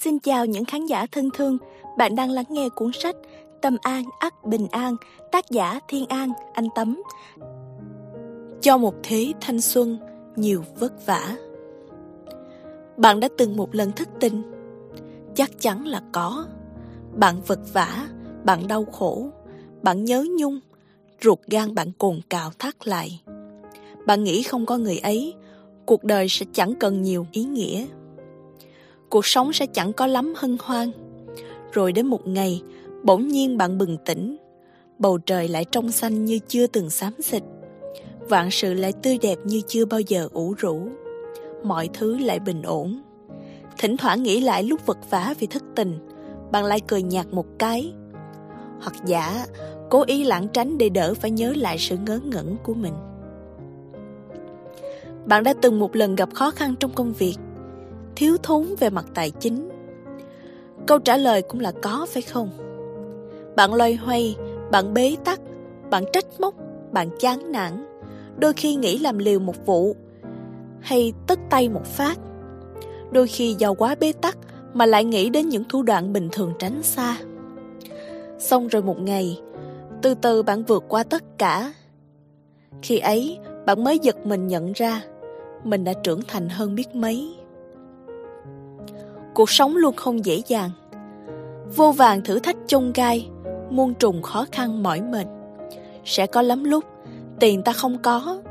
Xin chào những khán giả thân thương, bạn đang lắng nghe cuốn sách Tâm An ắt Bình An, tác giả Thiên An, anh Tấm. Cho một thế thanh xuân, nhiều vất vả. Bạn đã từng một lần thất tình? Chắc chắn là có. Bạn vật vả, bạn đau khổ, bạn nhớ nhung, ruột gan bạn cồn cào thắt lại. Bạn nghĩ không có người ấy, cuộc đời sẽ chẳng cần nhiều ý nghĩa cuộc sống sẽ chẳng có lắm hân hoan. Rồi đến một ngày, bỗng nhiên bạn bừng tỉnh, bầu trời lại trong xanh như chưa từng xám xịt. Vạn sự lại tươi đẹp như chưa bao giờ ủ rũ. Mọi thứ lại bình ổn. Thỉnh thoảng nghĩ lại lúc vật vã vì thất tình, bạn lại cười nhạt một cái. Hoặc giả, cố ý lãng tránh để đỡ phải nhớ lại sự ngớ ngẩn của mình. Bạn đã từng một lần gặp khó khăn trong công việc, thiếu thốn về mặt tài chính? Câu trả lời cũng là có phải không? Bạn loay hoay, bạn bế tắc, bạn trách móc, bạn chán nản, đôi khi nghĩ làm liều một vụ, hay tất tay một phát. Đôi khi giàu quá bế tắc mà lại nghĩ đến những thủ đoạn bình thường tránh xa. Xong rồi một ngày, từ từ bạn vượt qua tất cả. Khi ấy, bạn mới giật mình nhận ra mình đã trưởng thành hơn biết mấy. Cuộc sống luôn không dễ dàng. Vô vàng thử thách chông gai, muôn trùng khó khăn mỏi mệt. Sẽ có lắm lúc tiền ta không có,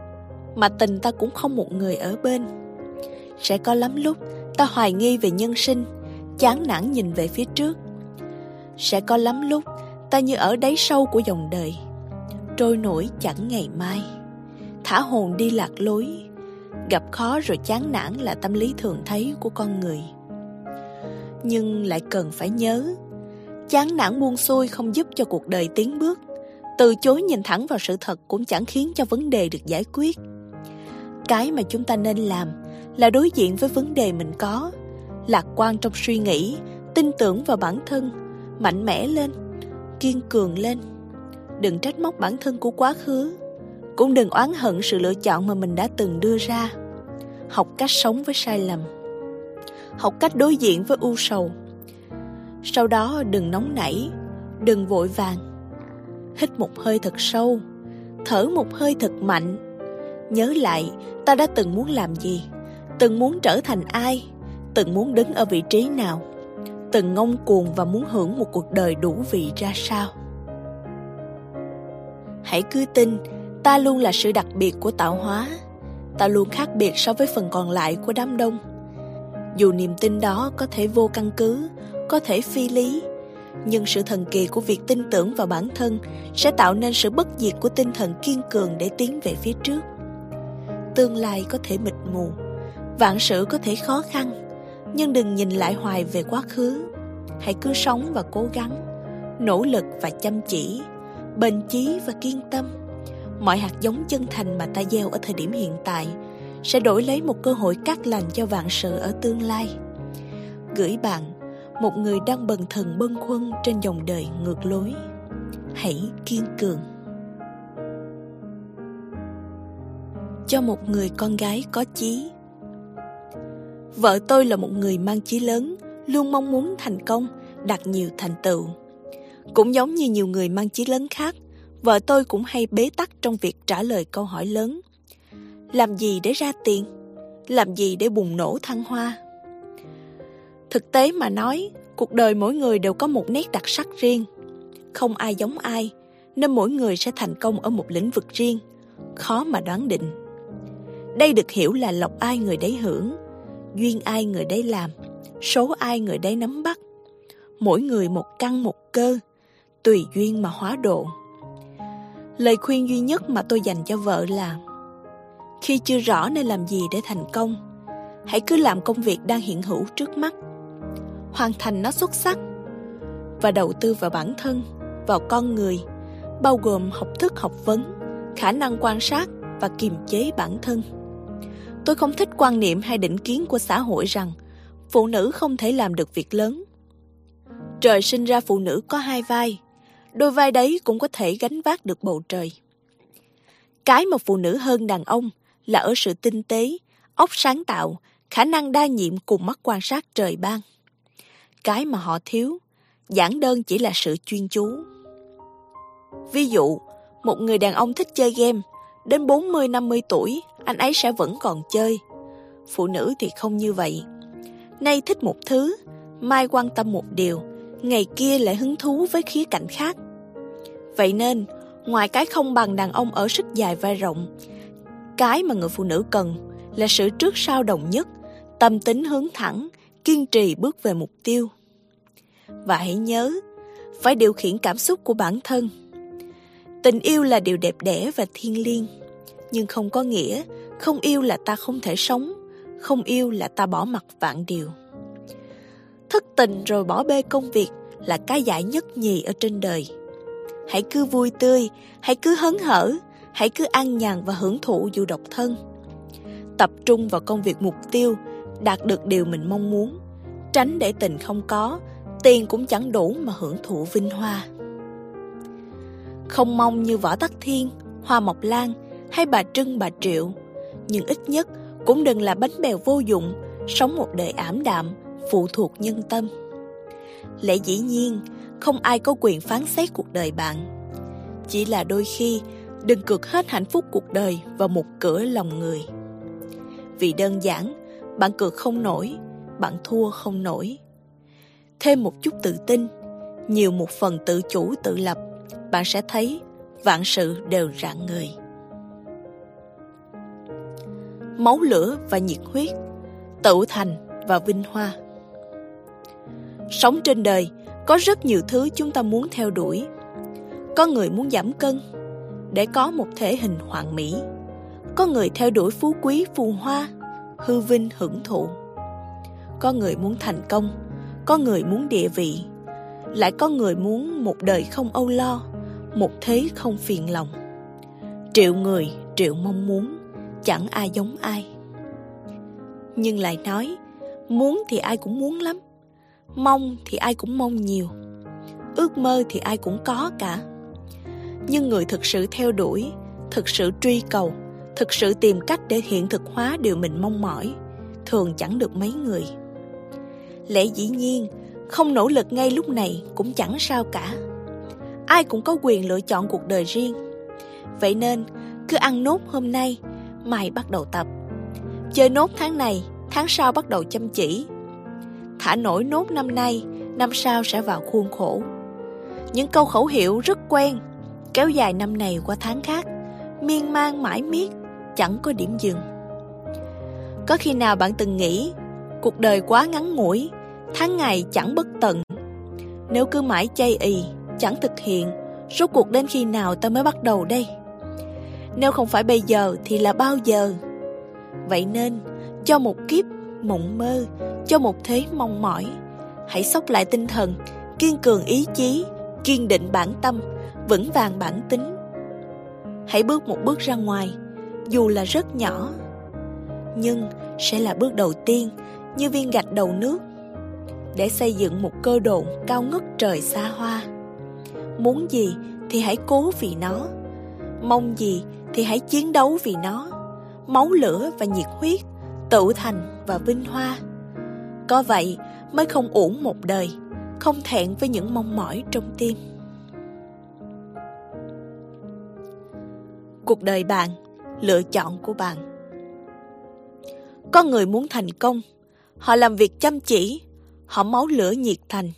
mà tình ta cũng không một người ở bên. Sẽ có lắm lúc ta hoài nghi về nhân sinh, chán nản nhìn về phía trước. Sẽ có lắm lúc ta như ở đáy sâu của dòng đời, trôi nổi chẳng ngày mai. Thả hồn đi lạc lối, gặp khó rồi chán nản là tâm lý thường thấy của con người nhưng lại cần phải nhớ. Chán nản buông xuôi không giúp cho cuộc đời tiến bước. Từ chối nhìn thẳng vào sự thật cũng chẳng khiến cho vấn đề được giải quyết. Cái mà chúng ta nên làm là đối diện với vấn đề mình có, lạc quan trong suy nghĩ, tin tưởng vào bản thân, mạnh mẽ lên, kiên cường lên. Đừng trách móc bản thân của quá khứ, cũng đừng oán hận sự lựa chọn mà mình đã từng đưa ra. Học cách sống với sai lầm học cách đối diện với u sầu. Sau đó đừng nóng nảy, đừng vội vàng. Hít một hơi thật sâu, thở một hơi thật mạnh. Nhớ lại ta đã từng muốn làm gì, từng muốn trở thành ai, từng muốn đứng ở vị trí nào, từng ngông cuồng và muốn hưởng một cuộc đời đủ vị ra sao. Hãy cứ tin, ta luôn là sự đặc biệt của tạo hóa. Ta luôn khác biệt so với phần còn lại của đám đông dù niềm tin đó có thể vô căn cứ, có thể phi lý, nhưng sự thần kỳ của việc tin tưởng vào bản thân sẽ tạo nên sự bất diệt của tinh thần kiên cường để tiến về phía trước. Tương lai có thể mịt mù, vạn sự có thể khó khăn, nhưng đừng nhìn lại hoài về quá khứ. Hãy cứ sống và cố gắng, nỗ lực và chăm chỉ, bền chí và kiên tâm. Mọi hạt giống chân thành mà ta gieo ở thời điểm hiện tại sẽ đổi lấy một cơ hội cắt lành cho vạn sự ở tương lai. Gửi bạn, một người đang bần thần bâng khuâng trên dòng đời ngược lối. Hãy kiên cường. Cho một người con gái có chí Vợ tôi là một người mang chí lớn, luôn mong muốn thành công, đạt nhiều thành tựu. Cũng giống như nhiều người mang chí lớn khác, vợ tôi cũng hay bế tắc trong việc trả lời câu hỏi lớn làm gì để ra tiền? Làm gì để bùng nổ thăng hoa? Thực tế mà nói, cuộc đời mỗi người đều có một nét đặc sắc riêng. Không ai giống ai, nên mỗi người sẽ thành công ở một lĩnh vực riêng, khó mà đoán định. Đây được hiểu là lộc ai người đấy hưởng, duyên ai người đấy làm, số ai người đấy nắm bắt. Mỗi người một căn một cơ, tùy duyên mà hóa độ. Lời khuyên duy nhất mà tôi dành cho vợ là khi chưa rõ nên làm gì để thành công, hãy cứ làm công việc đang hiện hữu trước mắt. Hoàn thành nó xuất sắc và đầu tư vào bản thân, vào con người, bao gồm học thức học vấn, khả năng quan sát và kiềm chế bản thân. Tôi không thích quan niệm hay định kiến của xã hội rằng phụ nữ không thể làm được việc lớn. Trời sinh ra phụ nữ có hai vai, đôi vai đấy cũng có thể gánh vác được bầu trời. Cái mà phụ nữ hơn đàn ông là ở sự tinh tế, óc sáng tạo, khả năng đa nhiệm cùng mắt quan sát trời ban. cái mà họ thiếu, giản đơn chỉ là sự chuyên chú. Ví dụ, một người đàn ông thích chơi game, đến 40-50 tuổi, anh ấy sẽ vẫn còn chơi. Phụ nữ thì không như vậy. Nay thích một thứ, mai quan tâm một điều, ngày kia lại hứng thú với khía cạnh khác. Vậy nên, ngoài cái không bằng đàn ông ở sức dài vai rộng, cái mà người phụ nữ cần là sự trước sau đồng nhất, tâm tính hướng thẳng, kiên trì bước về mục tiêu. Và hãy nhớ, phải điều khiển cảm xúc của bản thân. Tình yêu là điều đẹp đẽ và thiêng liêng, nhưng không có nghĩa không yêu là ta không thể sống, không yêu là ta bỏ mặc vạn điều. Thất tình rồi bỏ bê công việc là cái giải nhất nhì ở trên đời. Hãy cứ vui tươi, hãy cứ hấn hở, hãy cứ an nhàn và hưởng thụ dù độc thân. Tập trung vào công việc mục tiêu, đạt được điều mình mong muốn, tránh để tình không có, tiền cũng chẳng đủ mà hưởng thụ vinh hoa. Không mong như Võ Tắc Thiên, Hoa Mộc Lan hay bà Trưng bà Triệu, nhưng ít nhất cũng đừng là bánh bèo vô dụng, sống một đời ảm đạm, phụ thuộc nhân tâm. Lẽ dĩ nhiên, không ai có quyền phán xét cuộc đời bạn. Chỉ là đôi khi, đừng cược hết hạnh phúc cuộc đời vào một cửa lòng người. Vì đơn giản, bạn cược không nổi, bạn thua không nổi. Thêm một chút tự tin, nhiều một phần tự chủ tự lập, bạn sẽ thấy vạn sự đều rạng người. Máu lửa và nhiệt huyết, tự thành và vinh hoa. Sống trên đời, có rất nhiều thứ chúng ta muốn theo đuổi. Có người muốn giảm cân để có một thể hình hoàn mỹ. Có người theo đuổi phú quý phù hoa, hư vinh hưởng thụ. Có người muốn thành công, có người muốn địa vị, lại có người muốn một đời không âu lo, một thế không phiền lòng. Triệu người, triệu mong muốn, chẳng ai giống ai. Nhưng lại nói, muốn thì ai cũng muốn lắm, mong thì ai cũng mong nhiều, ước mơ thì ai cũng có cả. Nhưng người thực sự theo đuổi, thực sự truy cầu, thực sự tìm cách để hiện thực hóa điều mình mong mỏi, thường chẳng được mấy người. Lẽ dĩ nhiên, không nỗ lực ngay lúc này cũng chẳng sao cả. Ai cũng có quyền lựa chọn cuộc đời riêng. Vậy nên, cứ ăn nốt hôm nay, mai bắt đầu tập. Chơi nốt tháng này, tháng sau bắt đầu chăm chỉ. Thả nổi nốt năm nay, năm sau sẽ vào khuôn khổ. Những câu khẩu hiệu rất quen, kéo dài năm này qua tháng khác, miên man mãi miết, chẳng có điểm dừng. Có khi nào bạn từng nghĩ cuộc đời quá ngắn ngủi, tháng ngày chẳng bất tận. Nếu cứ mãi chay ì, chẳng thực hiện, rốt cuộc đến khi nào ta mới bắt đầu đây? Nếu không phải bây giờ thì là bao giờ? Vậy nên, cho một kiếp mộng mơ, cho một thế mong mỏi, hãy sốc lại tinh thần, kiên cường ý chí, kiên định bản tâm, vững vàng bản tính. Hãy bước một bước ra ngoài, dù là rất nhỏ, nhưng sẽ là bước đầu tiên như viên gạch đầu nước để xây dựng một cơ độ cao ngất trời xa hoa. Muốn gì thì hãy cố vì nó, mong gì thì hãy chiến đấu vì nó. Máu lửa và nhiệt huyết, tự thành và vinh hoa. Có vậy mới không uổng một đời, không thẹn với những mong mỏi trong tim. Cuộc đời bạn, lựa chọn của bạn. Có người muốn thành công, họ làm việc chăm chỉ, họ máu lửa nhiệt thành.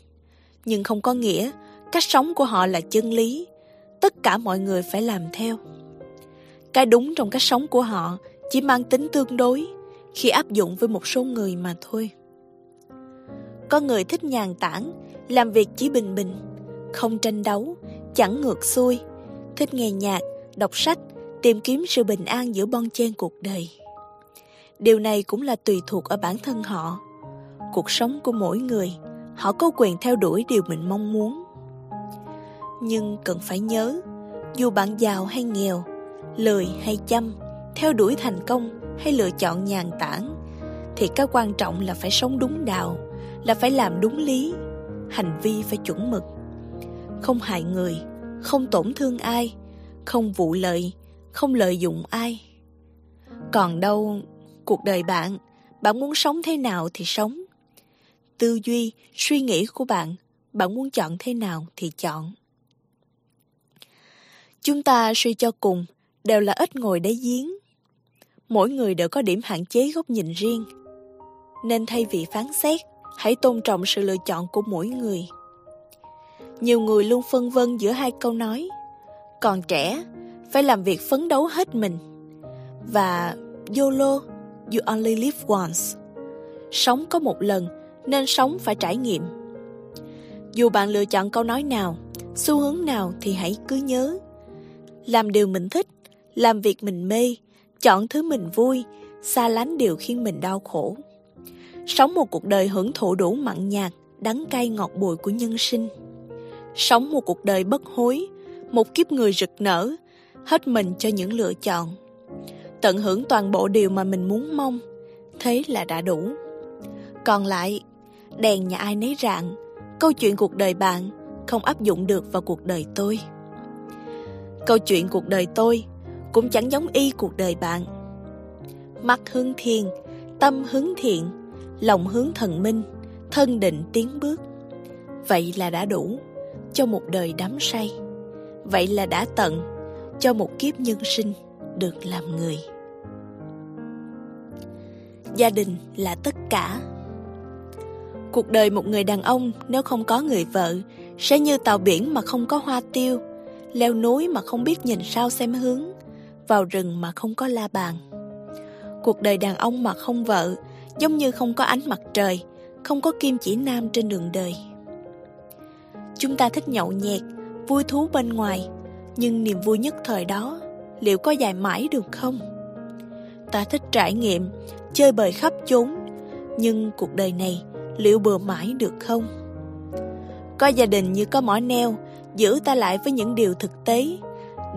Nhưng không có nghĩa cách sống của họ là chân lý, tất cả mọi người phải làm theo. Cái đúng trong cách sống của họ chỉ mang tính tương đối khi áp dụng với một số người mà thôi. Có người thích nhàn tản, làm việc chỉ bình bình, không tranh đấu, chẳng ngược xuôi, thích nghe nhạc, đọc sách, tìm kiếm sự bình an giữa bon chen cuộc đời. Điều này cũng là tùy thuộc ở bản thân họ. Cuộc sống của mỗi người, họ có quyền theo đuổi điều mình mong muốn. Nhưng cần phải nhớ, dù bạn giàu hay nghèo, lười hay chăm, theo đuổi thành công hay lựa chọn nhàn tản, thì cái quan trọng là phải sống đúng đạo, là phải làm đúng lý, hành vi phải chuẩn mực. Không hại người, không tổn thương ai, không vụ lợi, không lợi dụng ai. Còn đâu, cuộc đời bạn, bạn muốn sống thế nào thì sống. tư duy, suy nghĩ của bạn. Bạn muốn chọn thế nào thì chọn. Chúng ta suy cho cùng đều là ít ngồi đáy giếng. Mỗi người đều có điểm hạn chế góc nhìn riêng. Nên thay vì phán xét, hãy tôn trọng sự lựa chọn của mỗi người. Nhiều người luôn phân vân giữa hai câu nói. Còn trẻ, phải làm việc phấn đấu hết mình. Và YOLO, you only live once. Sống có một lần, nên sống phải trải nghiệm. Dù bạn lựa chọn câu nói nào, xu hướng nào thì hãy cứ nhớ. Làm điều mình thích, làm việc mình mê, chọn thứ mình vui, xa lánh điều khiến mình đau khổ. Sống một cuộc đời hưởng thụ đủ mặn nhạt, đắng cay ngọt bùi của nhân sinh. Sống một cuộc đời bất hối, một kiếp người rực nở, hết mình cho những lựa chọn. Tận hưởng toàn bộ điều mà mình muốn mong, thế là đã đủ. Còn lại, đèn nhà ai nấy rạng, câu chuyện cuộc đời bạn không áp dụng được vào cuộc đời tôi. Câu chuyện cuộc đời tôi cũng chẳng giống y cuộc đời bạn. Mắt hướng thiên, tâm hướng thiện, lòng hướng thần minh, thân định tiến bước. Vậy là đã đủ cho một đời đắm say. Vậy là đã tận cho một kiếp nhân sinh được làm người. Gia đình là tất cả. Cuộc đời một người đàn ông nếu không có người vợ sẽ như tàu biển mà không có hoa tiêu, leo núi mà không biết nhìn sao xem hướng, vào rừng mà không có la bàn. Cuộc đời đàn ông mà không vợ giống như không có ánh mặt trời, không có kim chỉ nam trên đường đời. Chúng ta thích nhậu nhẹt, vui thú bên ngoài, nhưng niềm vui nhất thời đó liệu có dài mãi được không? Ta thích trải nghiệm, chơi bời khắp chốn, nhưng cuộc đời này liệu bừa mãi được không? Coi gia đình như có mỏ neo, giữ ta lại với những điều thực tế,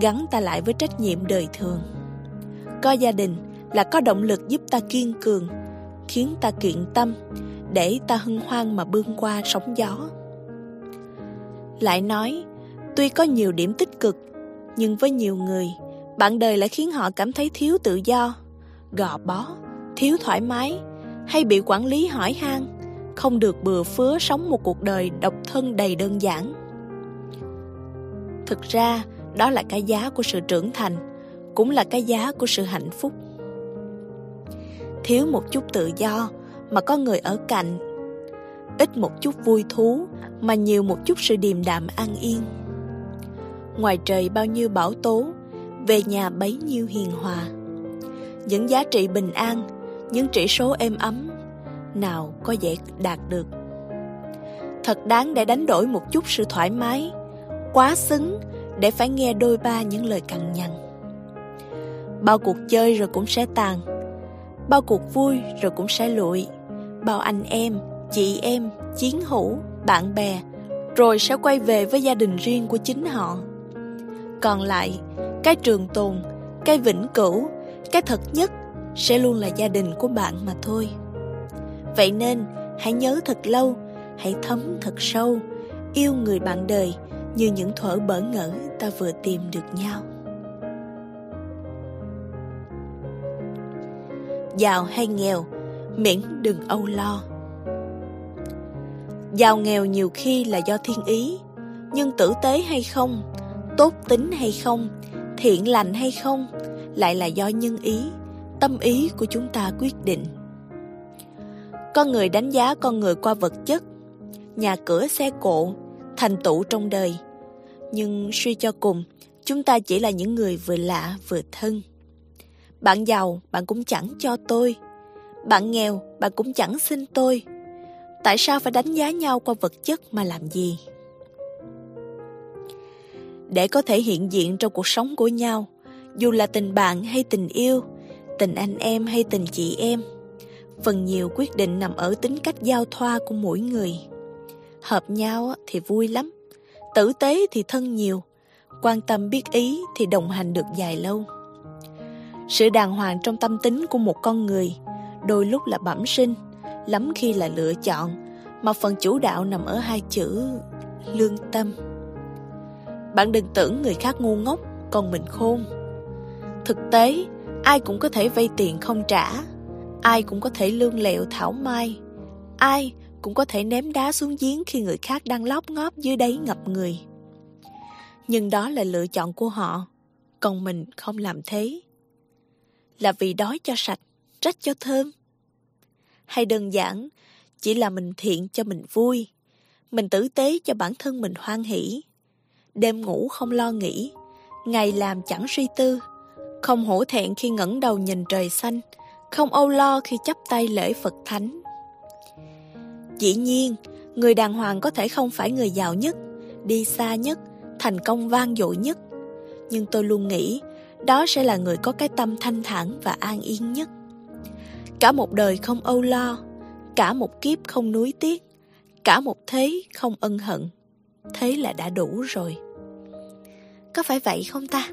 gắn ta lại với trách nhiệm đời thường. Coi gia đình là có động lực giúp ta kiên cường, khiến ta kiện tâm, để ta hân hoan mà bươn qua sóng gió. Lại nói, tuy có nhiều điểm tích cực, nhưng với nhiều người, bạn đời lại khiến họ cảm thấy thiếu tự do, gò bó, thiếu thoải mái, hay bị quản lý hỏi han, không được bừa phứa sống một cuộc đời độc thân đầy đơn giản. Thực ra, đó là cái giá của sự trưởng thành, cũng là cái giá của sự hạnh phúc. Thiếu một chút tự do mà có người ở cạnh, ít một chút vui thú mà nhiều một chút sự điềm đạm an yên. Ngoài trời bao nhiêu bão tố, về nhà bấy nhiêu hiền hòa. Những giá trị bình an, những chỉ số êm ấm, nào có dễ đạt được. Thật đáng để đánh đổi một chút sự thoải mái, quá xứng để phải nghe đôi ba những lời cằn nhằn. Bao cuộc chơi rồi cũng sẽ tàn, bao cuộc vui rồi cũng sẽ lụi, bao anh em, chị em, chiến hữu, bạn bè, rồi sẽ quay về với gia đình riêng của chính họ. Còn lại, cái trường tồn, cái vĩnh cửu, cái thật nhất sẽ luôn là gia đình của bạn mà thôi. Vậy nên, hãy nhớ thật lâu, hãy thấm thật sâu, yêu người bạn đời như những thuở bỡ ngỡ ta vừa tìm được nhau. Giàu hay nghèo, miễn đừng âu lo. Giàu nghèo nhiều khi là do thiên ý, nhưng tử tế hay không, tốt tính hay không, thiện lành hay không, lại là do nhân ý, tâm ý của chúng ta quyết định. Con người đánh giá con người qua vật chất, nhà cửa xe cộ, thành tựu trong đời. Nhưng suy cho cùng, chúng ta chỉ là những người vừa lạ vừa thân. Bạn giàu, bạn cũng chẳng cho tôi. Bạn nghèo, bạn cũng chẳng xin tôi. Tại sao phải đánh giá nhau qua vật chất mà làm gì? Để có thể hiện diện trong cuộc sống của nhau, dù là tình bạn hay tình yêu, tình anh em hay tình chị em, phần nhiều quyết định nằm ở tính cách giao thoa của mỗi người. Hợp nhau thì vui lắm, tử tế thì thân nhiều, quan tâm biết ý thì đồng hành được dài lâu. Sự đàng hoàng trong tâm tính của một con người đôi lúc là bẩm sinh, lắm khi là lựa chọn, mà phần chủ đạo nằm ở hai chữ lương tâm. Bạn đừng tưởng người khác ngu ngốc, còn mình khôn. Thực tế, ai cũng có thể vay tiền không trả, ai cũng có thể lương lẹo thảo mai, ai cũng có thể ném đá xuống giếng khi người khác đang lóp ngóp dưới đáy ngập người. Nhưng đó là lựa chọn của họ, còn mình không làm thế. Là vì đói cho sạch, trách cho thơm. Hay đơn giản, chỉ là mình thiện cho mình vui, mình tử tế cho bản thân mình hoan hỷ. Đêm ngủ không lo nghĩ, ngày làm chẳng suy tư, không hổ thẹn khi ngẩng đầu nhìn trời xanh, không âu lo khi chấp tay lễ Phật Thánh. Dĩ nhiên, người đàng hoàng có thể không phải người giàu nhất, đi xa nhất, thành công vang dội nhất. Nhưng tôi luôn nghĩ đó sẽ là người có cái tâm thanh thản và an yên nhất. Cả một đời không âu lo, cả một kiếp không nuối tiếc, cả một thế không ân hận. Thế là đã đủ rồi. Có phải vậy không ta?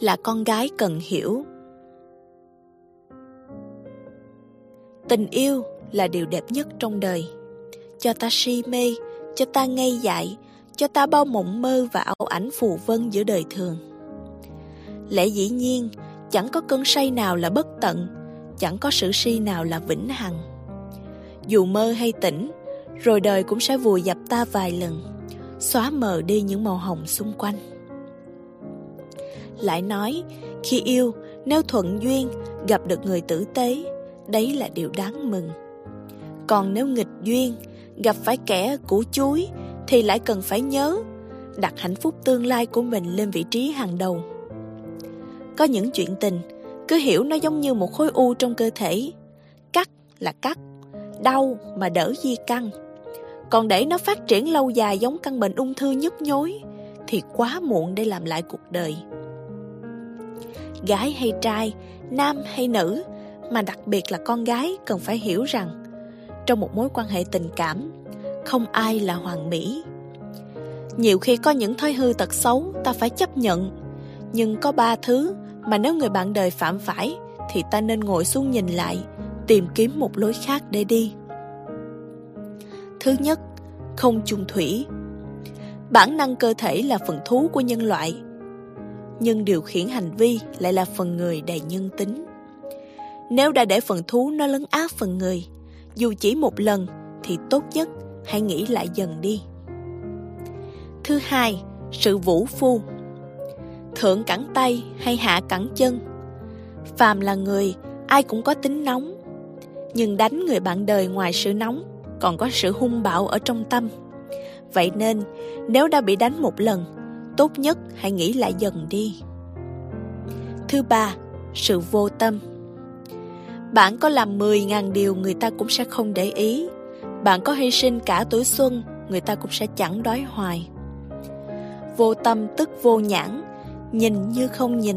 Là con gái cần hiểu Tình yêu là điều đẹp nhất trong đời. Cho ta si mê, cho ta ngây dại, cho ta bao mộng mơ và ảo ảnh phù vân giữa đời thường. Lẽ dĩ nhiên, chẳng có cơn say nào là bất tận, chẳng có sự si nào là vĩnh hằng. Dù mơ hay tỉnh, rồi đời cũng sẽ vùi dập ta vài lần, xóa mờ đi những màu hồng xung quanh. Lại nói, khi yêu, nếu thuận duyên, gặp được người tử tế, đấy là điều đáng mừng. Còn nếu nghịch duyên, gặp phải kẻ củ chuối, thì lại cần phải nhớ, đặt hạnh phúc tương lai của mình lên vị trí hàng đầu. Có những chuyện tình, cứ hiểu nó giống như một khối u trong cơ thể. Cắt là cắt, đau mà đỡ di căn. Còn để nó phát triển lâu dài giống căn bệnh ung thư nhức nhối, thì quá muộn để làm lại cuộc đời. Gái hay trai, nam hay nữ, mà đặc biệt là con gái cần phải hiểu rằng trong một mối quan hệ tình cảm không ai là hoàn mỹ nhiều khi có những thói hư tật xấu ta phải chấp nhận nhưng có ba thứ mà nếu người bạn đời phạm phải thì ta nên ngồi xuống nhìn lại tìm kiếm một lối khác để đi thứ nhất không chung thủy bản năng cơ thể là phần thú của nhân loại nhưng điều khiển hành vi lại là phần người đầy nhân tính nếu đã để phần thú nó lấn áp phần người, dù chỉ một lần thì tốt nhất hãy nghĩ lại dần đi. Thứ hai, sự vũ phu. Thượng cẳng tay hay hạ cẳng chân. Phàm là người, ai cũng có tính nóng. Nhưng đánh người bạn đời ngoài sự nóng, còn có sự hung bạo ở trong tâm. Vậy nên, nếu đã bị đánh một lần, tốt nhất hãy nghĩ lại dần đi. Thứ ba, sự vô tâm. Bạn có làm 10.000 điều người ta cũng sẽ không để ý. Bạn có hy sinh cả tuổi xuân, người ta cũng sẽ chẳng đói hoài. Vô tâm tức vô nhãn, nhìn như không nhìn,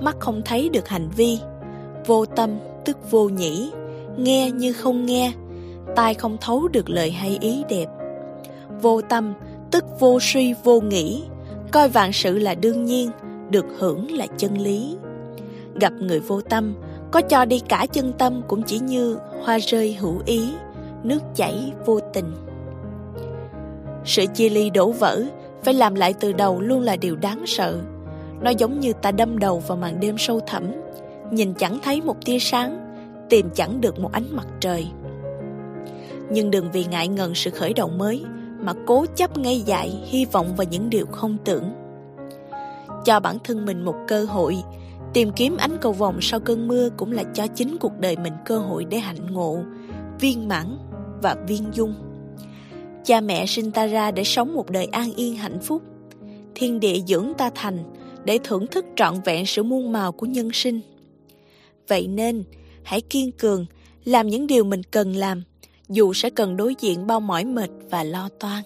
mắt không thấy được hành vi. Vô tâm tức vô nhĩ, nghe như không nghe, tai không thấu được lời hay ý đẹp. Vô tâm tức vô suy vô nghĩ, coi vạn sự là đương nhiên, được hưởng là chân lý. Gặp người vô tâm, có cho đi cả chân tâm cũng chỉ như hoa rơi hữu ý, nước chảy vô tình. Sự chia ly đổ vỡ, phải làm lại từ đầu luôn là điều đáng sợ. Nó giống như ta đâm đầu vào màn đêm sâu thẳm, nhìn chẳng thấy một tia sáng, tìm chẳng được một ánh mặt trời. Nhưng đừng vì ngại ngần sự khởi đầu mới mà cố chấp ngây dại hy vọng vào những điều không tưởng. Cho bản thân mình một cơ hội Tìm kiếm ánh cầu vồng sau cơn mưa cũng là cho chính cuộc đời mình cơ hội để hạnh ngộ, viên mãn và viên dung. Cha mẹ sinh ta ra để sống một đời an yên hạnh phúc. Thiên địa dưỡng ta thành để thưởng thức trọn vẹn sự muôn màu của nhân sinh. Vậy nên, hãy kiên cường, làm những điều mình cần làm, dù sẽ cần đối diện bao mỏi mệt và lo toan.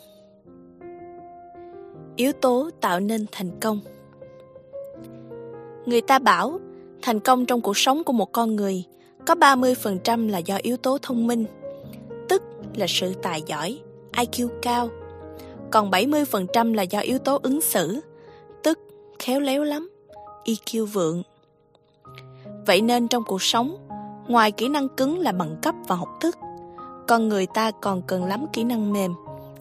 Yếu tố tạo nên thành công Người ta bảo, thành công trong cuộc sống của một con người có 30% là do yếu tố thông minh, tức là sự tài giỏi, IQ cao. Còn 70% là do yếu tố ứng xử, tức khéo léo lắm, EQ vượng. Vậy nên trong cuộc sống, ngoài kỹ năng cứng là bằng cấp và học thức, con người ta còn cần lắm kỹ năng mềm,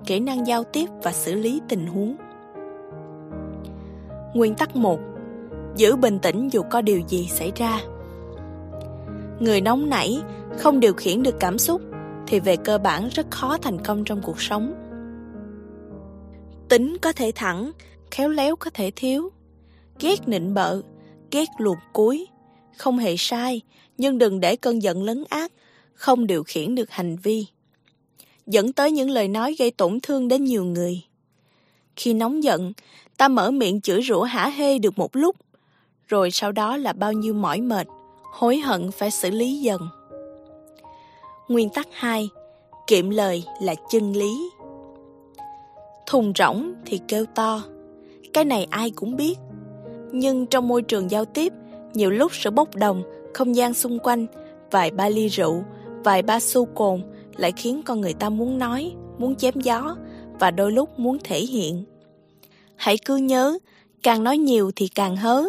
kỹ năng giao tiếp và xử lý tình huống. Nguyên tắc 1 Giữ bình tĩnh dù có điều gì xảy ra Người nóng nảy, không điều khiển được cảm xúc thì về cơ bản rất khó thành công trong cuộc sống. Tính có thể thẳng, khéo léo có thể thiếu. Ghét nịnh bợ, ghét luồn cuối. Không hề sai, nhưng đừng để cơn giận lấn át, không điều khiển được hành vi. Dẫn tới những lời nói gây tổn thương đến nhiều người. Khi nóng giận, ta mở miệng chửi rủa hả hê được một lúc, rồi sau đó là bao nhiêu mỏi mệt, hối hận phải xử lý dần. Nguyên tắc 2. Kiệm lời là chân lý. Thùng rỗng thì kêu to. Cái này ai cũng biết. Nhưng trong môi trường giao tiếp, nhiều lúc sự bốc đồng, không gian xung quanh, vài ba ly rượu, vài ba xu cồn lại khiến con người ta muốn nói, muốn chém gió và đôi lúc muốn thể hiện. Hãy cứ nhớ, càng nói nhiều thì càng hớ,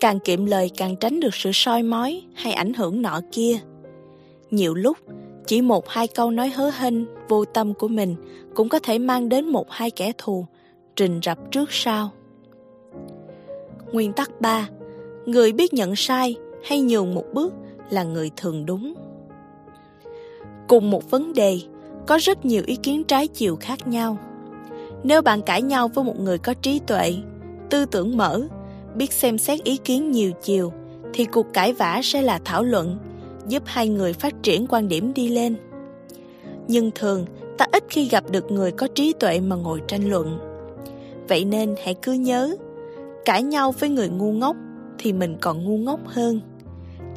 càng kiệm lời càng tránh được sự soi mói hay ảnh hưởng nọ kia. Nhiều lúc, chỉ một hai câu nói hớ hênh, vô tâm của mình cũng có thể mang đến một hai kẻ thù, trình rập trước sau. Nguyên tắc 3. Người biết nhận sai hay nhường một bước là người thường đúng. Cùng một vấn đề, có rất nhiều ý kiến trái chiều khác nhau. Nếu bạn cãi nhau với một người có trí tuệ, tư tưởng mở, biết xem xét ý kiến nhiều chiều, thì cuộc cãi vã sẽ là thảo luận, giúp hai người phát triển quan điểm đi lên. Nhưng thường, ta ít khi gặp được người có trí tuệ mà ngồi tranh luận. Vậy nên hãy cứ nhớ, cãi nhau với người ngu ngốc thì mình còn ngu ngốc hơn.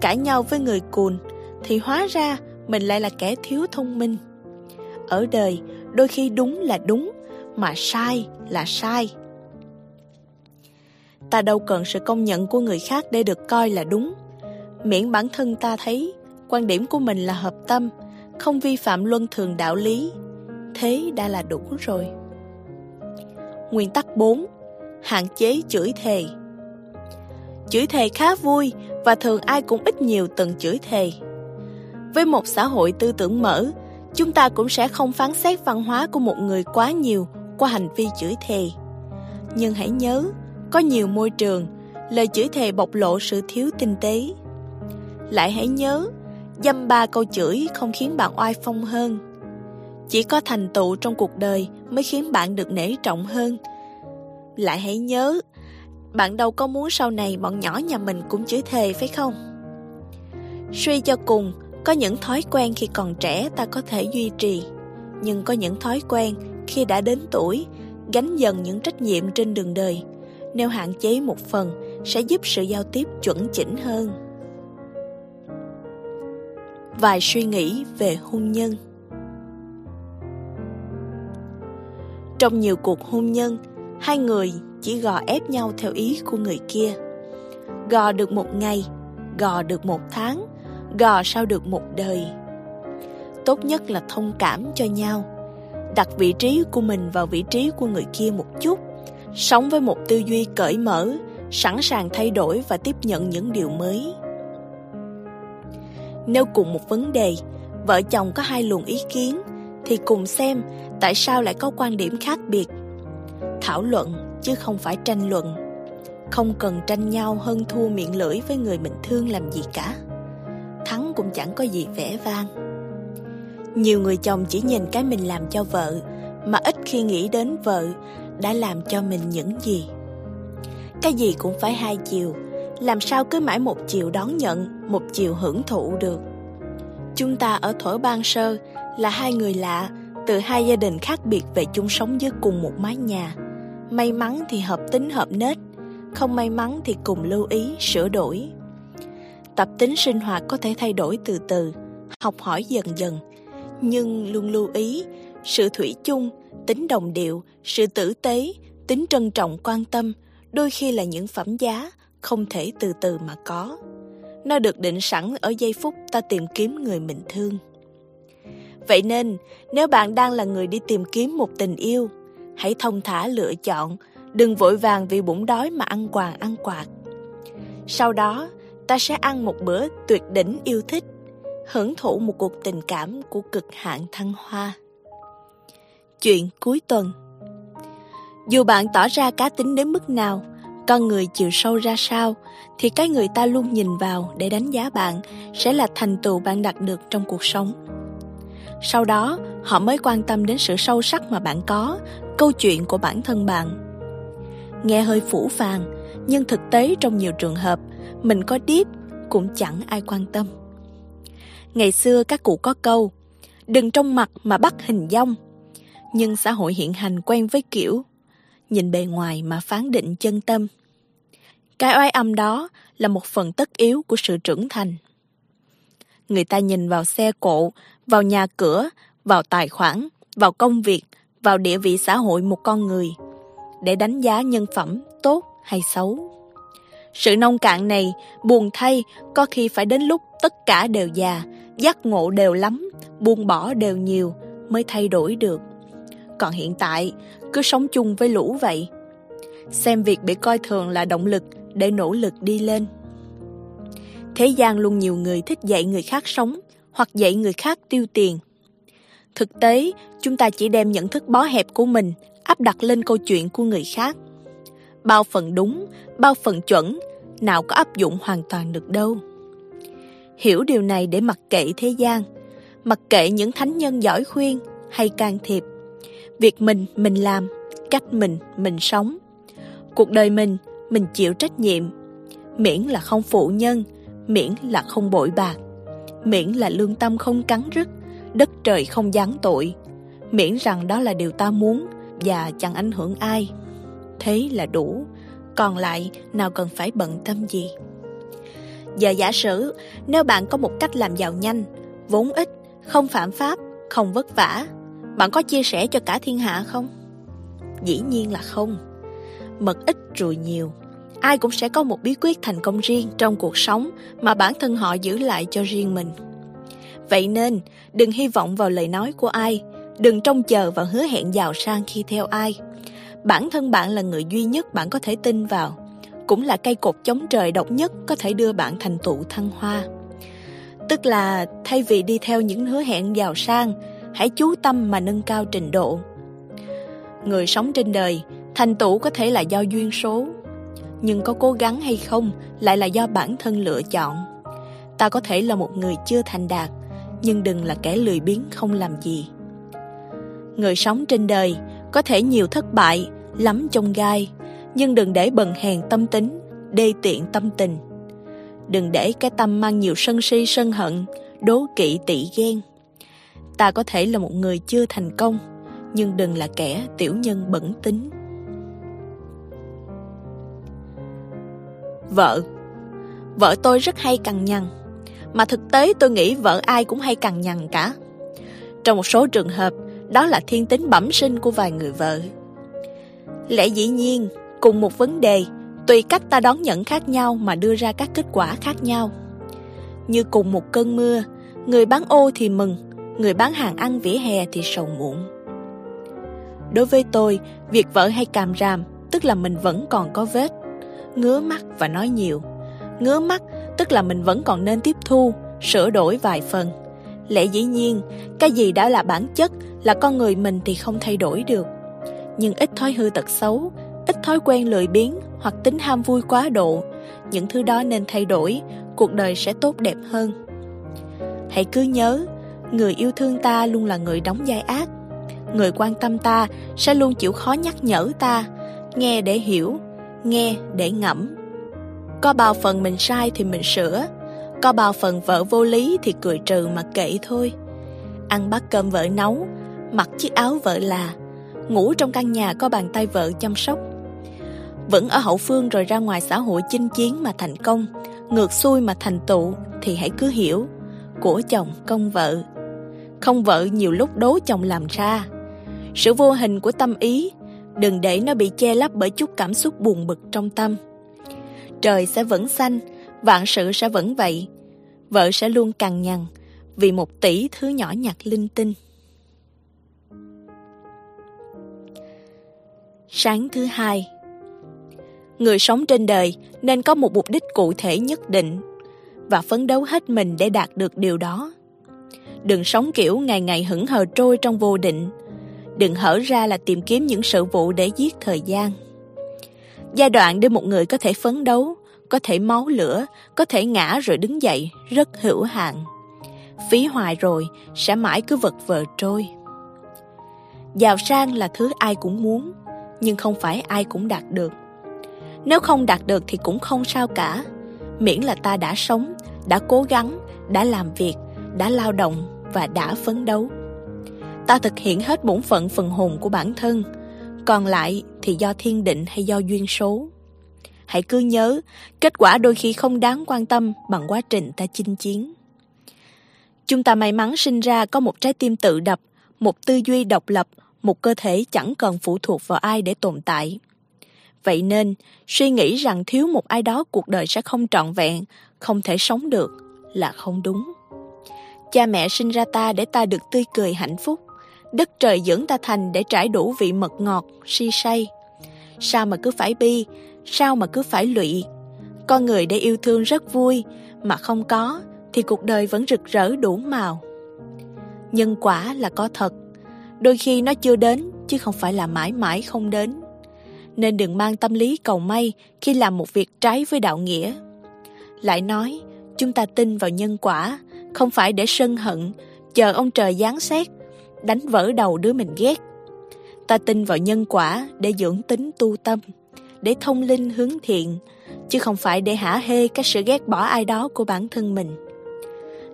Cãi nhau với người cùn thì hóa ra mình lại là kẻ thiếu thông minh. Ở đời, đôi khi đúng là đúng, mà sai là sai. Ta đâu cần sự công nhận của người khác để được coi là đúng. Miễn bản thân ta thấy quan điểm của mình là hợp tâm, không vi phạm luân thường đạo lý, thế đã là đủ rồi. Nguyên tắc 4. Hạn chế chửi thề Chửi thề khá vui và thường ai cũng ít nhiều từng chửi thề. Với một xã hội tư tưởng mở, chúng ta cũng sẽ không phán xét văn hóa của một người quá nhiều qua hành vi chửi thề. Nhưng hãy nhớ, có nhiều môi trường, lời chửi thề bộc lộ sự thiếu tinh tế. Lại hãy nhớ, dăm ba câu chửi không khiến bạn oai phong hơn. Chỉ có thành tựu trong cuộc đời mới khiến bạn được nể trọng hơn. Lại hãy nhớ, bạn đâu có muốn sau này bọn nhỏ nhà mình cũng chửi thề phải không? Suy cho cùng, có những thói quen khi còn trẻ ta có thể duy trì, nhưng có những thói quen khi đã đến tuổi, gánh dần những trách nhiệm trên đường đời, nếu hạn chế một phần sẽ giúp sự giao tiếp chuẩn chỉnh hơn. Vài suy nghĩ về hôn nhân Trong nhiều cuộc hôn nhân, hai người chỉ gò ép nhau theo ý của người kia. Gò được một ngày, gò được một tháng, gò sao được một đời. Tốt nhất là thông cảm cho nhau, đặt vị trí của mình vào vị trí của người kia một chút, sống với một tư duy cởi mở, sẵn sàng thay đổi và tiếp nhận những điều mới. Nếu cùng một vấn đề, vợ chồng có hai luồng ý kiến, thì cùng xem tại sao lại có quan điểm khác biệt. Thảo luận chứ không phải tranh luận. Không cần tranh nhau hơn thua miệng lưỡi với người mình thương làm gì cả thắng cũng chẳng có gì vẻ vang. Nhiều người chồng chỉ nhìn cái mình làm cho vợ, mà ít khi nghĩ đến vợ đã làm cho mình những gì. Cái gì cũng phải hai chiều, làm sao cứ mãi một chiều đón nhận, một chiều hưởng thụ được. Chúng ta ở thổi ban sơ là hai người lạ, từ hai gia đình khác biệt về chung sống dưới cùng một mái nhà. May mắn thì hợp tính hợp nết, không may mắn thì cùng lưu ý, sửa đổi. Tập tính sinh hoạt có thể thay đổi từ từ, học hỏi dần dần, nhưng luôn lưu ý sự thủy chung, tính đồng điệu, sự tử tế, tính trân trọng quan tâm đôi khi là những phẩm giá không thể từ từ mà có. Nó được định sẵn ở giây phút ta tìm kiếm người mình thương. Vậy nên, nếu bạn đang là người đi tìm kiếm một tình yêu, hãy thông thả lựa chọn, đừng vội vàng vì bụng đói mà ăn quàng ăn quạt. Sau đó, ta sẽ ăn một bữa tuyệt đỉnh yêu thích, hưởng thụ một cuộc tình cảm của cực hạn thăng hoa. Chuyện cuối tuần Dù bạn tỏ ra cá tính đến mức nào, con người chiều sâu ra sao thì cái người ta luôn nhìn vào để đánh giá bạn sẽ là thành tựu bạn đạt được trong cuộc sống sau đó, họ mới quan tâm đến sự sâu sắc mà bạn có, câu chuyện của bản thân bạn. Nghe hơi phủ phàng, nhưng thực tế trong nhiều trường hợp, mình có điếp cũng chẳng ai quan tâm. Ngày xưa các cụ có câu, đừng trong mặt mà bắt hình dong. Nhưng xã hội hiện hành quen với kiểu, nhìn bề ngoài mà phán định chân tâm. Cái oai âm đó là một phần tất yếu của sự trưởng thành người ta nhìn vào xe cộ, vào nhà cửa, vào tài khoản, vào công việc, vào địa vị xã hội một con người. Để đánh giá nhân phẩm tốt hay xấu. Sự nông cạn này, buồn thay, có khi phải đến lúc tất cả đều già, giác ngộ đều lắm, buông bỏ đều nhiều mới thay đổi được. Còn hiện tại, cứ sống chung với lũ vậy. Xem việc bị coi thường là động lực để nỗ lực đi lên thế gian luôn nhiều người thích dạy người khác sống hoặc dạy người khác tiêu tiền. Thực tế, chúng ta chỉ đem nhận thức bó hẹp của mình, áp đặt lên câu chuyện của người khác. Bao phần đúng, bao phần chuẩn, nào có áp dụng hoàn toàn được đâu. Hiểu điều này để mặc kệ thế gian, mặc kệ những thánh nhân giỏi khuyên hay can thiệp. Việc mình mình làm, cách mình mình sống. Cuộc đời mình mình chịu trách nhiệm, miễn là không phụ nhân miễn là không bội bạc, miễn là lương tâm không cắn rứt, đất trời không giáng tội, miễn rằng đó là điều ta muốn và chẳng ảnh hưởng ai. Thế là đủ, còn lại nào cần phải bận tâm gì? Giờ giả sử nếu bạn có một cách làm giàu nhanh, vốn ít, không phạm pháp, không vất vả, bạn có chia sẻ cho cả thiên hạ không? Dĩ nhiên là không. Mật ít rồi nhiều ai cũng sẽ có một bí quyết thành công riêng trong cuộc sống mà bản thân họ giữ lại cho riêng mình. Vậy nên, đừng hy vọng vào lời nói của ai, đừng trông chờ và hứa hẹn giàu sang khi theo ai. Bản thân bạn là người duy nhất bạn có thể tin vào, cũng là cây cột chống trời độc nhất có thể đưa bạn thành tựu thăng hoa. Tức là, thay vì đi theo những hứa hẹn giàu sang, hãy chú tâm mà nâng cao trình độ. Người sống trên đời, thành tựu có thể là do duyên số nhưng có cố gắng hay không lại là do bản thân lựa chọn. Ta có thể là một người chưa thành đạt, nhưng đừng là kẻ lười biếng không làm gì. Người sống trên đời có thể nhiều thất bại, lắm trong gai, nhưng đừng để bần hèn tâm tính, đê tiện tâm tình. Đừng để cái tâm mang nhiều sân si sân hận, đố kỵ tị ghen. Ta có thể là một người chưa thành công, nhưng đừng là kẻ tiểu nhân bẩn tính. Vợ. Vợ tôi rất hay cằn nhằn, mà thực tế tôi nghĩ vợ ai cũng hay cằn nhằn cả. Trong một số trường hợp, đó là thiên tính bẩm sinh của vài người vợ. Lẽ dĩ nhiên, cùng một vấn đề, tùy cách ta đón nhận khác nhau mà đưa ra các kết quả khác nhau. Như cùng một cơn mưa, người bán ô thì mừng, người bán hàng ăn vỉa hè thì sầu muộn. Đối với tôi, việc vợ hay càm ràm, tức là mình vẫn còn có vết ngứa mắt và nói nhiều. Ngứa mắt tức là mình vẫn còn nên tiếp thu, sửa đổi vài phần. Lẽ dĩ nhiên, cái gì đã là bản chất là con người mình thì không thay đổi được. Nhưng ít thói hư tật xấu, ít thói quen lười biếng hoặc tính ham vui quá độ, những thứ đó nên thay đổi, cuộc đời sẽ tốt đẹp hơn. Hãy cứ nhớ, người yêu thương ta luôn là người đóng vai ác. Người quan tâm ta sẽ luôn chịu khó nhắc nhở ta, nghe để hiểu nghe để ngẫm. Có bao phần mình sai thì mình sửa, có bao phần vợ vô lý thì cười trừ mà kệ thôi. Ăn bát cơm vợ nấu, mặc chiếc áo vợ là, ngủ trong căn nhà có bàn tay vợ chăm sóc. Vẫn ở hậu phương rồi ra ngoài xã hội chinh chiến mà thành công, ngược xuôi mà thành tựu thì hãy cứ hiểu, của chồng công vợ. Không vợ nhiều lúc đố chồng làm ra. Sự vô hình của tâm ý đừng để nó bị che lấp bởi chút cảm xúc buồn bực trong tâm. Trời sẽ vẫn xanh, vạn sự sẽ vẫn vậy. Vợ sẽ luôn cằn nhằn vì một tỷ thứ nhỏ nhặt linh tinh. Sáng thứ hai. Người sống trên đời nên có một mục đích cụ thể nhất định và phấn đấu hết mình để đạt được điều đó. Đừng sống kiểu ngày ngày hững hờ trôi trong vô định đừng hở ra là tìm kiếm những sự vụ để giết thời gian Giai đoạn để một người có thể phấn đấu, có thể máu lửa, có thể ngã rồi đứng dậy, rất hữu hạn. Phí hoài rồi, sẽ mãi cứ vật vờ trôi. Giàu sang là thứ ai cũng muốn, nhưng không phải ai cũng đạt được. Nếu không đạt được thì cũng không sao cả, miễn là ta đã sống, đã cố gắng, đã làm việc, đã lao động và đã phấn đấu. Ta thực hiện hết bổn phận phần hồn của bản thân, còn lại thì do thiên định hay do duyên số. Hãy cứ nhớ, kết quả đôi khi không đáng quan tâm bằng quá trình ta chinh chiến. Chúng ta may mắn sinh ra có một trái tim tự đập, một tư duy độc lập, một cơ thể chẳng cần phụ thuộc vào ai để tồn tại. Vậy nên, suy nghĩ rằng thiếu một ai đó cuộc đời sẽ không trọn vẹn, không thể sống được là không đúng. Cha mẹ sinh ra ta để ta được tươi cười hạnh phúc. Đất trời dưỡng ta thành để trải đủ vị mật ngọt, si say. Sao mà cứ phải bi, sao mà cứ phải lụy. Con người để yêu thương rất vui, mà không có thì cuộc đời vẫn rực rỡ đủ màu. Nhân quả là có thật, đôi khi nó chưa đến chứ không phải là mãi mãi không đến. Nên đừng mang tâm lý cầu may khi làm một việc trái với đạo nghĩa. Lại nói, chúng ta tin vào nhân quả, không phải để sân hận, chờ ông trời giáng xét, đánh vỡ đầu đứa mình ghét. Ta tin vào nhân quả để dưỡng tính tu tâm, để thông linh hướng thiện, chứ không phải để hả hê cái sự ghét bỏ ai đó của bản thân mình.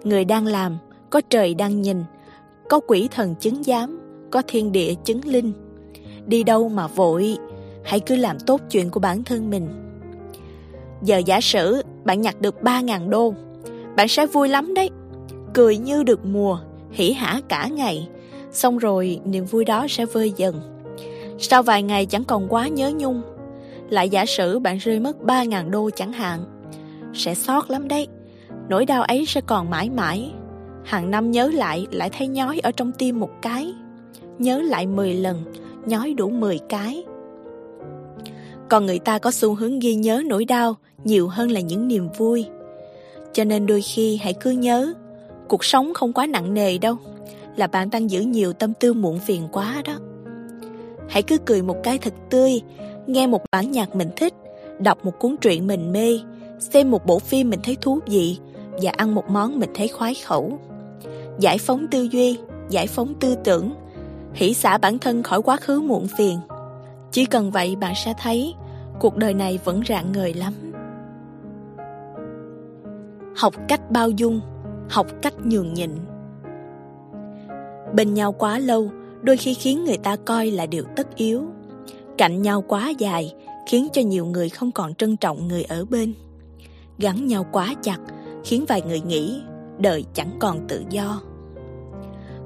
Người đang làm, có trời đang nhìn, có quỷ thần chứng giám, có thiên địa chứng linh. Đi đâu mà vội, hãy cứ làm tốt chuyện của bản thân mình. Giờ giả sử bạn nhặt được 3.000 đô, bạn sẽ vui lắm đấy. Cười như được mùa, hỉ hả cả ngày. Xong rồi niềm vui đó sẽ vơi dần. Sau vài ngày chẳng còn quá nhớ nhung. Lại giả sử bạn rơi mất 3.000 đô chẳng hạn. Sẽ sót lắm đấy. Nỗi đau ấy sẽ còn mãi mãi. Hàng năm nhớ lại lại thấy nhói ở trong tim một cái. Nhớ lại 10 lần, nhói đủ 10 cái. Còn người ta có xu hướng ghi nhớ nỗi đau nhiều hơn là những niềm vui. Cho nên đôi khi hãy cứ nhớ, cuộc sống không quá nặng nề đâu, là bạn đang giữ nhiều tâm tư muộn phiền quá đó. Hãy cứ cười một cái thật tươi, nghe một bản nhạc mình thích, đọc một cuốn truyện mình mê, xem một bộ phim mình thấy thú vị và ăn một món mình thấy khoái khẩu. Giải phóng tư duy, giải phóng tư tưởng, hỷ xả bản thân khỏi quá khứ muộn phiền. Chỉ cần vậy bạn sẽ thấy cuộc đời này vẫn rạng ngời lắm. Học cách bao dung, học cách nhường nhịn. Bên nhau quá lâu, đôi khi khiến người ta coi là điều tất yếu. Cạnh nhau quá dài, khiến cho nhiều người không còn trân trọng người ở bên. Gắn nhau quá chặt, khiến vài người nghĩ đời chẳng còn tự do.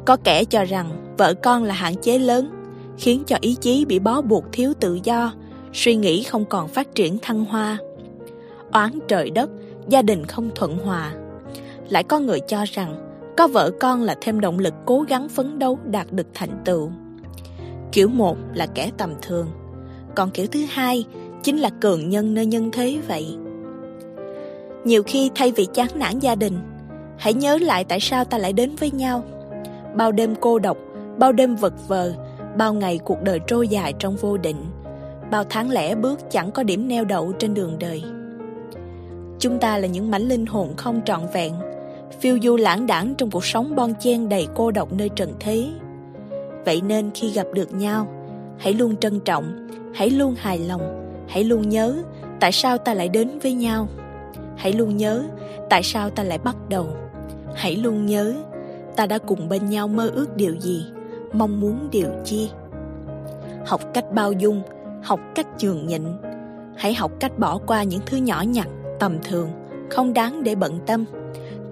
Có kẻ cho rằng vợ con là hạn chế lớn, khiến cho ý chí bị bó buộc thiếu tự do, suy nghĩ không còn phát triển thăng hoa. Oán trời đất, gia đình không thuận hòa. Lại có người cho rằng có vợ con là thêm động lực cố gắng phấn đấu đạt được thành tựu. Kiểu một là kẻ tầm thường, còn kiểu thứ hai chính là cường nhân nơi nhân thế vậy. Nhiều khi thay vì chán nản gia đình, hãy nhớ lại tại sao ta lại đến với nhau. Bao đêm cô độc, bao đêm vật vờ, bao ngày cuộc đời trôi dài trong vô định, bao tháng lẻ bước chẳng có điểm neo đậu trên đường đời. Chúng ta là những mảnh linh hồn không trọn vẹn, phiêu du lãng đãng trong cuộc sống bon chen đầy cô độc nơi trần thế. Vậy nên khi gặp được nhau, hãy luôn trân trọng, hãy luôn hài lòng, hãy luôn nhớ tại sao ta lại đến với nhau. Hãy luôn nhớ tại sao ta lại bắt đầu. Hãy luôn nhớ ta đã cùng bên nhau mơ ước điều gì, mong muốn điều chi. Học cách bao dung, học cách nhường nhịn. Hãy học cách bỏ qua những thứ nhỏ nhặt, tầm thường, không đáng để bận tâm.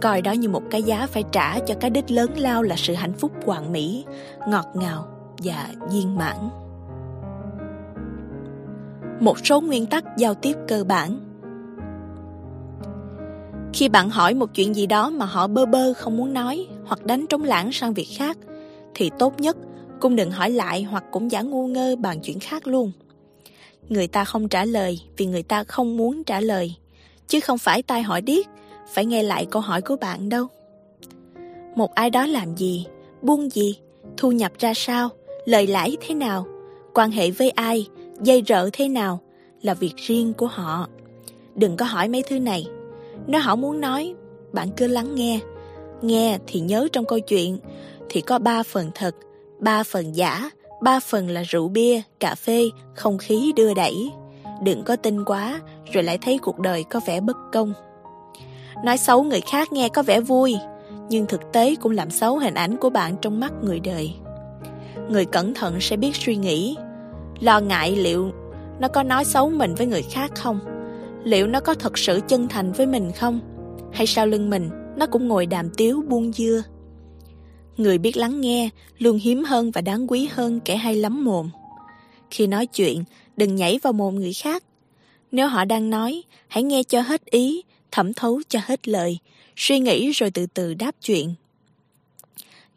Coi đó như một cái giá phải trả cho cái đích lớn lao là sự hạnh phúc hoàn mỹ, ngọt ngào và viên mãn. Một số nguyên tắc giao tiếp cơ bản khi bạn hỏi một chuyện gì đó mà họ bơ bơ không muốn nói hoặc đánh trống lãng sang việc khác, thì tốt nhất cũng đừng hỏi lại hoặc cũng giả ngu ngơ bàn chuyện khác luôn. Người ta không trả lời vì người ta không muốn trả lời, chứ không phải tai hỏi điếc, phải nghe lại câu hỏi của bạn đâu. Một ai đó làm gì, buôn gì, thu nhập ra sao, lời lãi thế nào, quan hệ với ai, dây rợ thế nào, là việc riêng của họ. Đừng có hỏi mấy thứ này. Nếu họ muốn nói, bạn cứ lắng nghe. Nghe thì nhớ trong câu chuyện thì có ba phần thật, ba phần giả, ba phần là rượu bia, cà phê, không khí đưa đẩy. Đừng có tin quá, rồi lại thấy cuộc đời có vẻ bất công. Nói xấu người khác nghe có vẻ vui, nhưng thực tế cũng làm xấu hình ảnh của bạn trong mắt người đời. Người cẩn thận sẽ biết suy nghĩ, lo ngại liệu nó có nói xấu mình với người khác không? Liệu nó có thật sự chân thành với mình không? Hay sau lưng mình, nó cũng ngồi đàm tiếu buông dưa? Người biết lắng nghe luôn hiếm hơn và đáng quý hơn kẻ hay lắm mồm. Khi nói chuyện, đừng nhảy vào mồm người khác. Nếu họ đang nói, hãy nghe cho hết ý, thẩm thấu cho hết lời, suy nghĩ rồi từ từ đáp chuyện.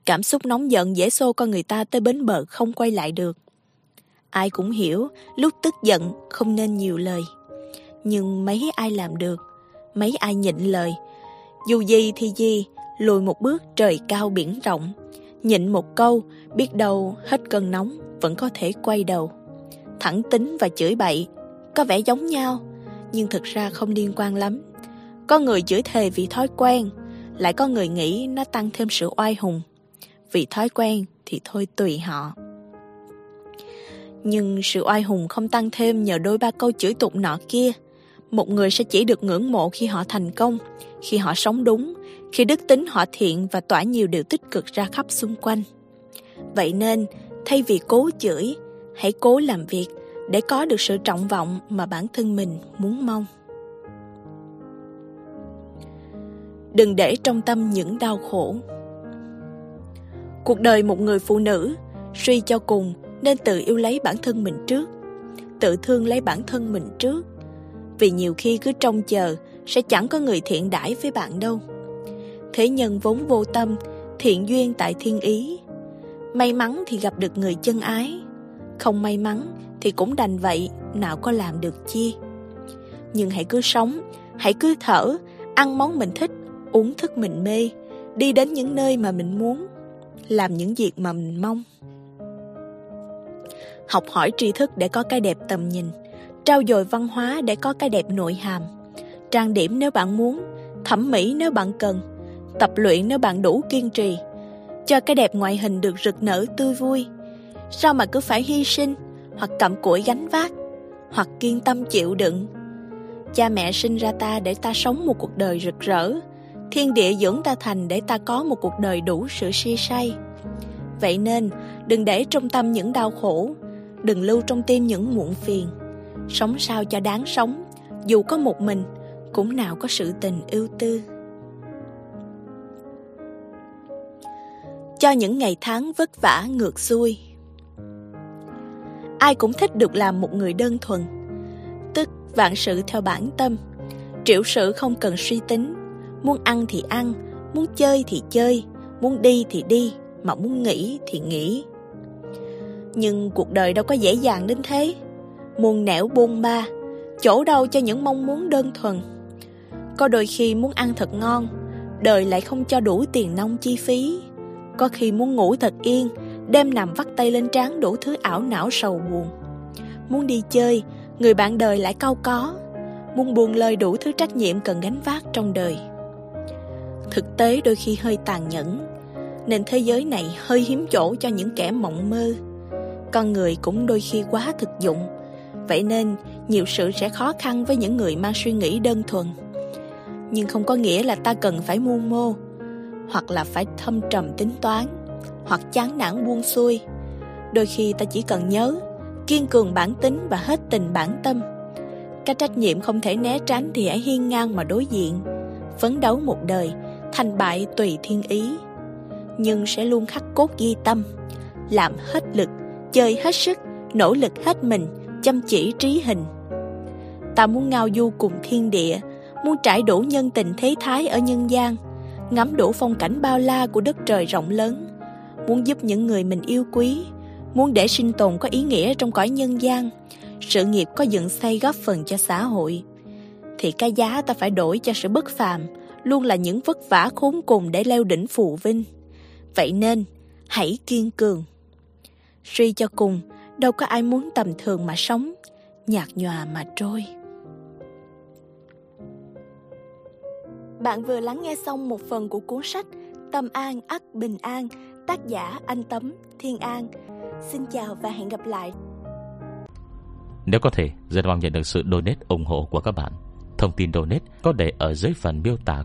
Cảm xúc nóng giận dễ xô con người ta tới bến bờ không quay lại được. Ai cũng hiểu, lúc tức giận không nên nhiều lời. Nhưng mấy ai làm được, mấy ai nhịn lời. Dù gì thì gì, lùi một bước trời cao biển rộng. Nhịn một câu, biết đâu hết cơn nóng, vẫn có thể quay đầu. Thẳng tính và chửi bậy, có vẻ giống nhau, nhưng thực ra không liên quan lắm. Có người chửi thề vì thói quen, lại có người nghĩ nó tăng thêm sự oai hùng. Vì thói quen thì thôi tùy họ. Nhưng sự oai hùng không tăng thêm nhờ đôi ba câu chửi tục nọ kia. Một người sẽ chỉ được ngưỡng mộ khi họ thành công, khi họ sống đúng, khi đức tính họ thiện và tỏa nhiều điều tích cực ra khắp xung quanh. Vậy nên, thay vì cố chửi, hãy cố làm việc để có được sự trọng vọng mà bản thân mình muốn mong. Đừng để trong tâm những đau khổ. Cuộc đời một người phụ nữ, suy cho cùng nên tự yêu lấy bản thân mình trước, tự thương lấy bản thân mình trước. Vì nhiều khi cứ trông chờ sẽ chẳng có người thiện đãi với bạn đâu. Thế nhân vốn vô tâm, thiện duyên tại thiên ý. May mắn thì gặp được người chân ái, không may mắn thì cũng đành vậy, nào có làm được chi. Nhưng hãy cứ sống, hãy cứ thở, ăn món mình thích, uống thức mình mê, đi đến những nơi mà mình muốn, làm những việc mà mình mong. Học hỏi tri thức để có cái đẹp tầm nhìn, trao dồi văn hóa để có cái đẹp nội hàm, trang điểm nếu bạn muốn, thẩm mỹ nếu bạn cần, tập luyện nếu bạn đủ kiên trì, cho cái đẹp ngoại hình được rực nở tươi vui. Sao mà cứ phải hy sinh, hoặc cặm cụi gánh vác, hoặc kiên tâm chịu đựng. Cha mẹ sinh ra ta để ta sống một cuộc đời rực rỡ, thiên địa dưỡng ta thành để ta có một cuộc đời đủ sự si say. Vậy nên, đừng để trong tâm những đau khổ, đừng lưu trong tim những muộn phiền. Sống sao cho đáng sống, dù có một mình, cũng nào có sự tình ưu tư. Cho những ngày tháng vất vả ngược xuôi. Ai cũng thích được làm một người đơn thuần, tức vạn sự theo bản tâm, triệu sự không cần suy tính, muốn ăn thì ăn, muốn chơi thì chơi, muốn đi thì đi, mà muốn nghỉ thì nghỉ. Nhưng cuộc đời đâu có dễ dàng đến thế, muôn nẻo bôn ba, chỗ đâu cho những mong muốn đơn thuần. Có đôi khi muốn ăn thật ngon, đời lại không cho đủ tiền nông chi phí. Có khi muốn ngủ thật yên, đêm nằm vắt tay lên trán đủ thứ ảo não sầu buồn. Muốn đi chơi, người bạn đời lại cau có, muốn buông lời đủ thứ trách nhiệm cần gánh vác trong đời. Thực tế đôi khi hơi tàn nhẫn, nên thế giới này hơi hiếm chỗ cho những kẻ mộng mơ. Con người cũng đôi khi quá thực dụng, vậy nên nhiều sự sẽ khó khăn với những người mang suy nghĩ đơn thuần. Nhưng không có nghĩa là ta cần phải mưu mô, hoặc là phải thâm trầm tính toán, hoặc chán nản buông xuôi. Đôi khi ta chỉ cần nhớ, kiên cường bản tính và hết tình bản tâm. Cái trách nhiệm không thể né tránh thì hãy hiên ngang mà đối diện, phấn đấu một đời, thành bại tùy thiên ý. Nhưng sẽ luôn khắc cốt ghi tâm, làm hết lực, chơi hết sức, nỗ lực hết mình, chăm chỉ trí hình. Ta muốn ngao du cùng thiên địa, muốn trải đủ nhân tình thế thái ở nhân gian, ngắm đủ phong cảnh bao la của đất trời rộng lớn, muốn giúp những người mình yêu quý, muốn để sinh tồn có ý nghĩa trong cõi nhân gian, sự nghiệp có dựng xây góp phần cho xã hội, thì cái giá ta phải đổi cho sự bất phàm luôn là những vất vả khốn cùng để leo đỉnh phù vinh. Vậy nên, hãy kiên cường. Suy cho cùng, đâu có ai muốn tầm thường mà sống, nhạt nhòa mà trôi. Bạn vừa lắng nghe xong một phần của cuốn sách Tâm An ắt Bình An, tác giả Anh Tấm, Thiên An. Xin chào và hẹn gặp lại. Nếu có thể, rất mong nhận được sự donate ủng hộ của các bạn. Thông tin donate có để ở dưới phần miêu tả